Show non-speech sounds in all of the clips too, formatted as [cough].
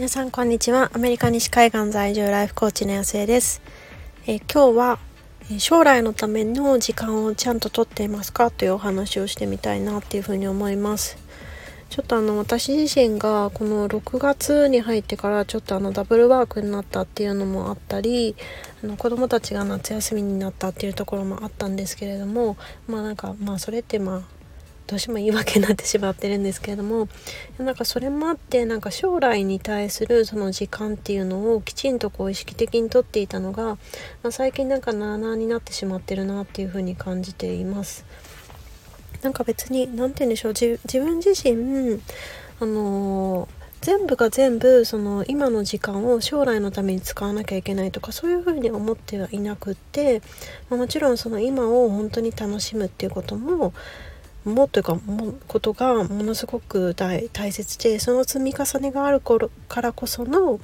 皆さんこんにちは。アメリカ西海岸在住ライフコーチの安江です。え今日は将来のための時間をちゃんととっていますかというお話をしてみたいなっていうふうに思います。ちょっとあの私自身がこの6月に入ってからちょっとあのダブルワークになったっていうのもあったりあの子供たちが夏休みになったっていうところもあったんですけれどもまあなんかまあそれってまあどうしても言い訳になってしまってるんですけれどもなんかそれもあってなんか将来に対するその時間っていうのをきちんとこう意識的にとっていたのが、まあ、最近なんかなあなあになってしまってるなっていうふうに感じています。なんか別に何て言うんでしょう自分自身あのー全部が全部その今の時間を将来のために使わなきゃいけないとかそういうふうに思ってはいなくって、まあ、もちろんその今を本当に楽しむっていうことももというかもことがものすごく大切でその積み重ねがある頃からこその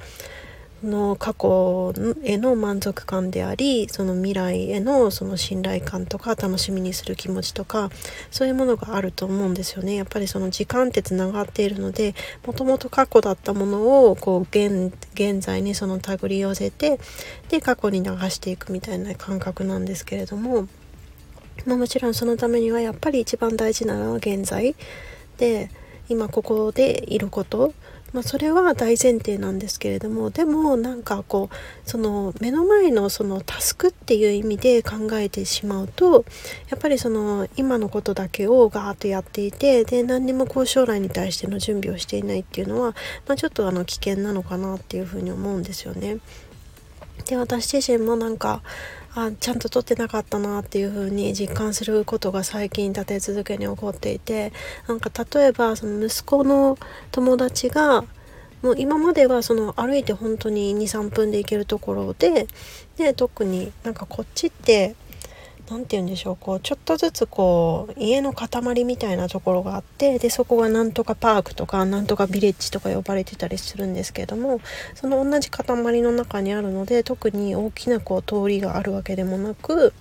の過去への満足感でありその未来へのその信頼感とか楽しみにする気持ちとかそういうものがあると思うんですよねやっぱりその時間ってつながっているのでもともと過去だったものをこう現在にその手繰り寄せてで過去に流していくみたいな感覚なんですけれども。まあ、もちろんそのためにはやっぱり一番大事なのは現在で今ここでいること、まあ、それは大前提なんですけれどもでもなんかこうその目の前のそのタスクっていう意味で考えてしまうとやっぱりその今のことだけをガーッとやっていてで何にもこう将来に対しての準備をしていないっていうのは、まあ、ちょっとあの危険なのかなっていうふうに思うんですよね。で私自身もなんかあちゃんと撮ってなかったなっていう風に実感することが最近立て続けに起こっていてなんか例えばその息子の友達がもう今まではその歩いて本当に23分で行けるところでで特になんかこっちって何て言うんでしょうこうちょっとずつこう家の塊みたいなところがあってでそこがなんとかパークとかなんとかビレッジとか呼ばれてたりするんですけれどもその同じ塊の中にあるので特に大きなこう通りがあるわけでもなく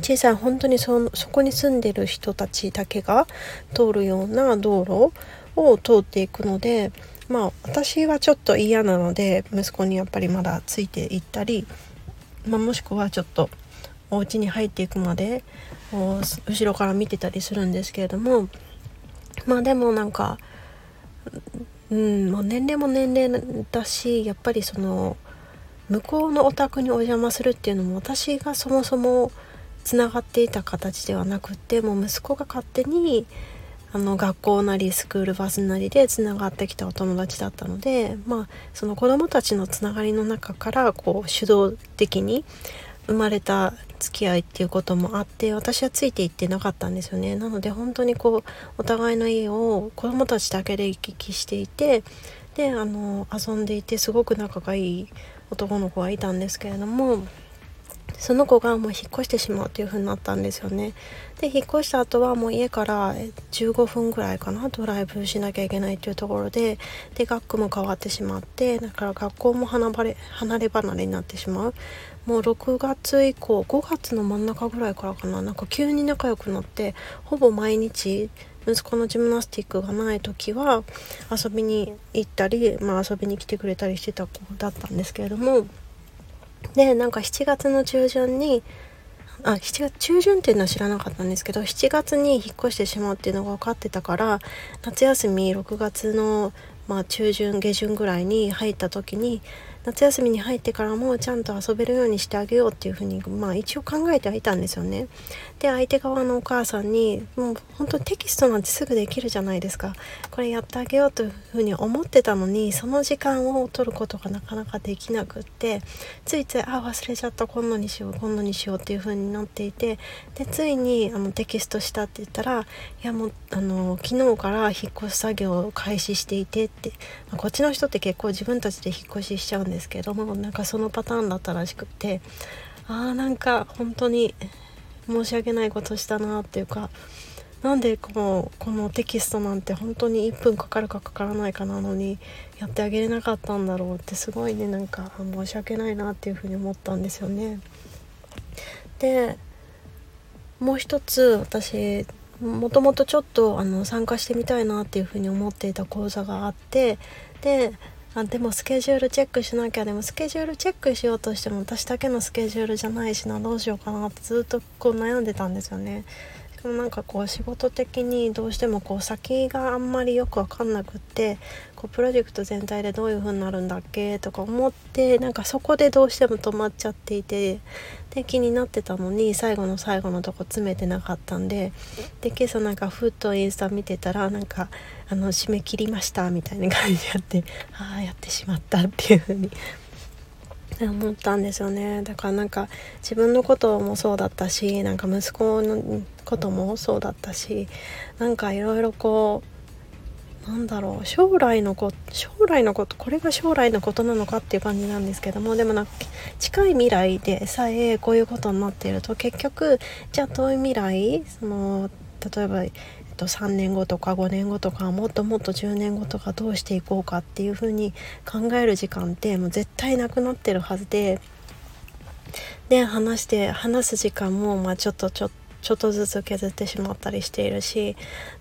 小さい本当にそそこに住んでる人たちだけが通るような道路を通っていくのでまあ私はちょっと嫌なので息子にやっぱりまだついていったり、まあ、もしくはちょっとお家に入っていくまで後ろから見てたりするんですけれどもまあでもなんかうんもう年齢も年齢だしやっぱりその向こうのお宅にお邪魔するっていうのも私がそもそもつながっていた形ではなくてもう息子が勝手にあの学校なりスクールバスなりでつながってきたお友達だったのでまあその子どもたちのつながりの中からこう主導的に生まれた付き合いっていうこともあって私はついていってなかったんですよね。なので本当にこうお互いの家を子供たちだけで行き来していてであの遊んでいてすごく仲がいい男の子がいたんですけれどもその子がもう引っ越してしまうという風になったんですよね。で引っ越した後はもう家から15分ぐらいかなドライブしなきゃいけないというところでで学区も変わってしまってだから学校も離れ離れ離れになってしまう。もう6月以降5月の真ん中ぐらいからかななんか急に仲良くなってほぼ毎日息子のジムナスティックがない時は遊びに行ったり、まあ、遊びに来てくれたりしてた子だったんですけれどもでなんか7月の中旬にあ7月中旬っていうのは知らなかったんですけど7月に引っ越してしまうっていうのが分かってたから夏休み6月の、まあ、中旬下旬ぐらいに入った時に夏休みに入ってからもちゃんと遊べるようにしてあげようっていうふうに、まあ、一応考えてはいたんですよね。で相手側のお母さんにもう本当テキストなんてすぐできるじゃないですかこれやってあげようというふうに思ってたのにその時間を取ることがなかなかできなくってついついあ忘れちゃった今度にしよう今度にしようっていうふうになっていてでついにあのテキストしたって言ったらいやもうあの昨日から引っ越し作業を開始していてって、まあ、こっちの人って結構自分たちで引っ越ししちゃうんですけどもなんかそのパターンだったらしくてあーなんか本当に申し訳ないことしたなっていうかなんでこのこのテキストなんて本当に1分かかるかかからないかなのにやってあげれなかったんだろうってすごいねなんか申し訳ないなっていうふうに思ったんですよね。でもう一つ私もともとちょっとあの参加してみたいなっていうふうに思っていた講座があってであでもスケジュールチェックしなきゃでもスケジュールチェックしようとしても私だけのスケジュールじゃないしなどうしようかなってずっとこう悩んでたんですよね。しかもなんかこう仕事的にどうしてもこう先があんまりよく分かんなくってこうプロジェクト全体でどういう風になるんだっけ？とか思ってなんかそこでどうしても止まっちゃっていてで気になってたのに最後の最後のとこ詰めてなかったんでで今朝なんかふっとインスタ見てたらなんかあの締め切りましたみたいな感じでやってああやってしまったっていう風に思ったんですよね。だからなんか自分のこともそうだったしなんか息子のこともそうだったしなんかいろいろこうなんだろう将来のこ将来のことこれが将来のことなのかっていう感じなんですけどもでもなんか近い未来でさえこういうことになっていると結局じゃあ遠い未来その例えば、と、3年後とか5年後とかもっともっと10年後とかどうしていこうかっていうふうに考える時間ってもう絶対なくなってるはずでで話して話す時間もまあちょっとちょっとちょっとずつ削ってしまったりしているし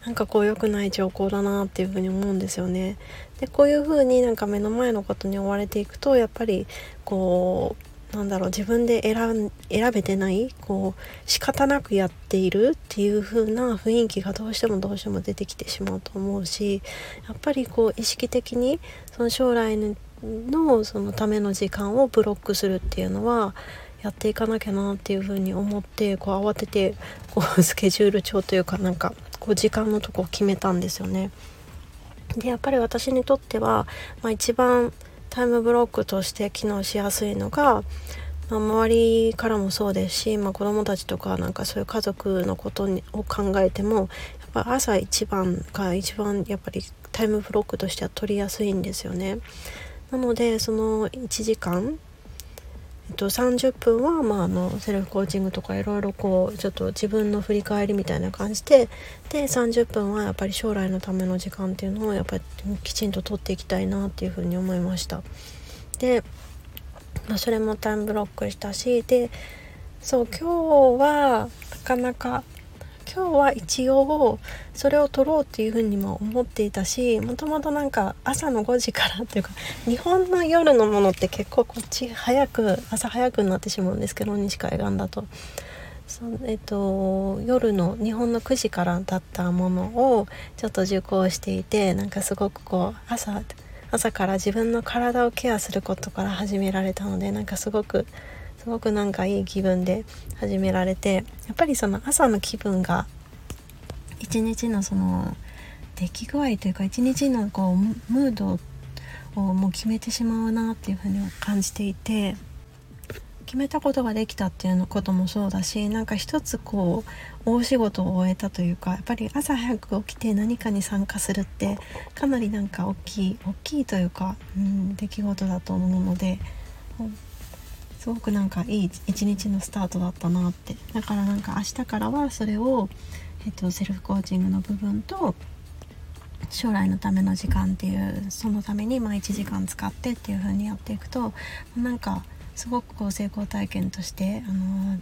なんかこう良くない兆候だなっていうふうに思うんですよね。でこういうふうになんか目の前のことに追われていくとやっぱりこうなんだろう自分で選べてないこう仕方なくやっているっていう風な雰囲気がどうしてもどうしても出てきてしまうと思うしやっぱりこう意識的にその将来のそのための時間をブロックするっていうのはやっていかなきゃなっていうふうに思ってこう慌ててこう [laughs] スケジュール帳というかなんかこう時間のとこを決めたんですよね。でやっぱり私にとっては、まあ、一番タイムブロックとして機能しやすいのが、まあ、周りからもそうですし、まあ、子どもたちとかなんかそういう家族のことにを考えてもやっぱ朝一番が一番やっぱりタイムブロックとしては取りやすいんですよね。なのでその1時間と、30分は、まあ、あのセルフコーチングとかいろいろこうちょっと自分の振り返りみたいな感じでで30分はやっぱり将来のための時間っていうのをやっぱりきちんと取っていきたいなっていうふうに思いました。で、まあ、それもタイムブロックしたしでそう今日はなかなか今日は一応それを撮ろうっていうふうにも思っていたしもともとなんか朝の5時からっていうか日本の夜のものって結構こっち早く朝早くになってしまうんですけど西海岸だと。そえっと、夜の日本の9時からだったものをちょっと受講していてなんかすごくこう朝朝から自分の体をケアすることから始められたのでなんかすごくすごくなんかいい気分で始められてやっぱりその朝の気分が一日のその出来具合というか一日のこうムードをもう決めてしまうなっていうふうに感じていて決めたことができたっていうのこともそうだしなんか一つこう大仕事を終えたというかやっぱり朝早く起きて何かに参加するってかなりなんか大きい大きいというか、うん、出来事だと思うのですごくなんかいい一日のスタートだったなって。だからなんか明日からはそれを、えっと、セルフコーチングの部分と将来のための時間っていうそのためにまあ1時間使ってっていう風にやっていくとなんかすごくこう成功体験としてあの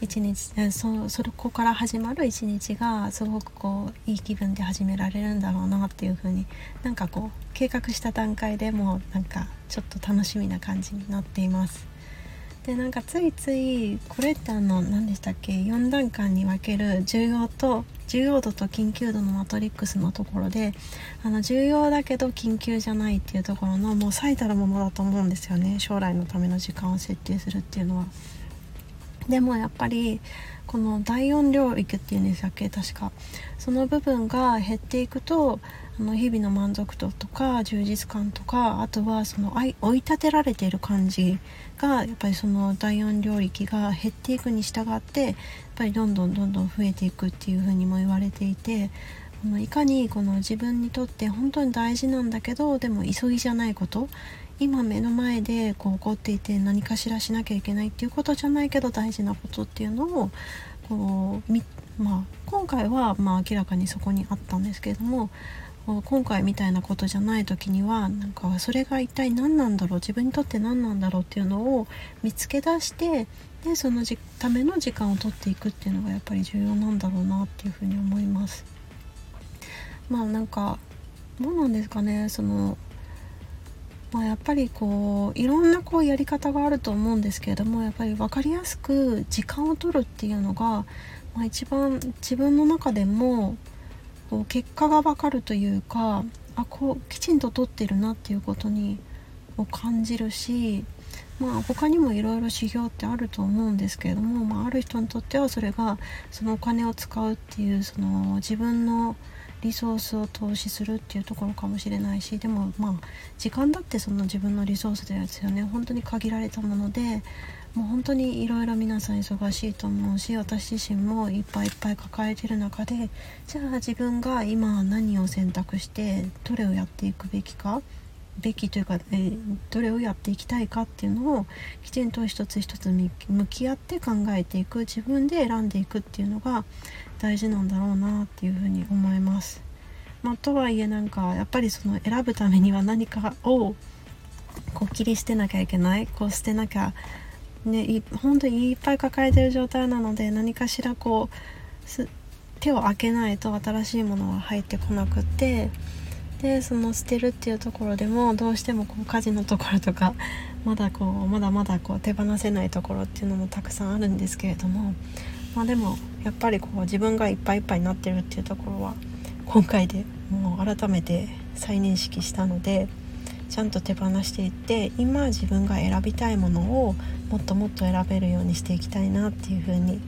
一日そそこから始まる一日がすごくこういい気分で始められるんだろうなっていう風になんかこう計画した段階でもなんかちょっと楽しみな感じになっていますでなんかついついこれってあの何でしたっけ4段階に分ける重要と重要度と緊急度のマトリックスのところであの重要だけど緊急じゃないっていうところのもう最たるものだと思うんですよね将来のための時間を設定するっていうのは。でもやっぱりこの第4領域っていうんでしたっけ？確か。その部分が減っていくとあの日々の満足度とか充実感とかあとはその追い立てられている感じがやっぱりその第4領域が減っていくに従ってやっぱりどんどんどんどん増えていくっていうふうにも言われていていかにこの自分にとって本当に大事なんだけどでも急ぎじゃないこと今目の前でこう起こっていて何かしらしなきゃいけないっていうことじゃないけど大事なことっていうのをこうみまあ、今回はまあ明らかにそこにあったんですけれども今回みたいなことじゃない時にはなんかそれが一体何なんだろう自分にとって何なんだろうっていうのを見つけ出してでそのための時間を取っていくっていうのがやっぱり重要なんだろうなっていうふうに思います。まあなんかどうなんですかねそのまあ、やっぱりこういろんなこうやり方があると思うんですけれどもやっぱり分かりやすく時間を取るっていうのが、まあ、一番自分の中でもこう結果が分かるというかあこうきちんと取ってるなっていうことにを感じるしまあ他にもいろいろ指標ってあると思うんですけれども、まあ、ある人にとってはそれがそのお金を使うっていうその自分のリソースを投資するっていうところかもしれないしでもまあ時間だってその自分のリソースですよね。本当に限られたものでもう本当にいろいろ皆さん忙しいと思うし私自身もいっぱいいっぱい抱えてる中でじゃあ自分が今何を選択してどれをやっていくべきかべきというか、えー、どれをやっていきたいかっていうのをきちんと一つ一つ向き合って考えていく自分で選んでいくっていうのが大事なんだろうなっていうふうに思います。まあ、とはいえなんかやっぱりその選ぶためには何かをこう切り捨てなきゃいけないこう捨てなきゃね本当にいっぱい抱えてる状態なので何かしらこう手を開けないと新しいものは入ってこなくってでその捨てるっていうところでもどうしてもこう家事のところとか [laughs] まだこうまだまだこう手放せないところっていうのもたくさんあるんですけれどもまあでもやっぱりこう自分がいっぱいいっぱいになってるっていうところは今回でもう改めて再認識したのでちゃんと手放していって今自分が選びたいものをもっともっと選べるようにしていきたいなっていうふうに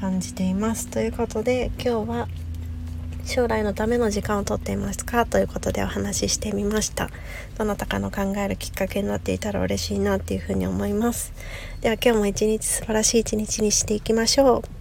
感じています。ということで今日は将来のための時間をとっていますかということでお話ししてみました。どなたかの考えるきっかけになっていたら嬉しいなっていうふうに思います。では今日も一日素晴らしい一日にしていきましょう。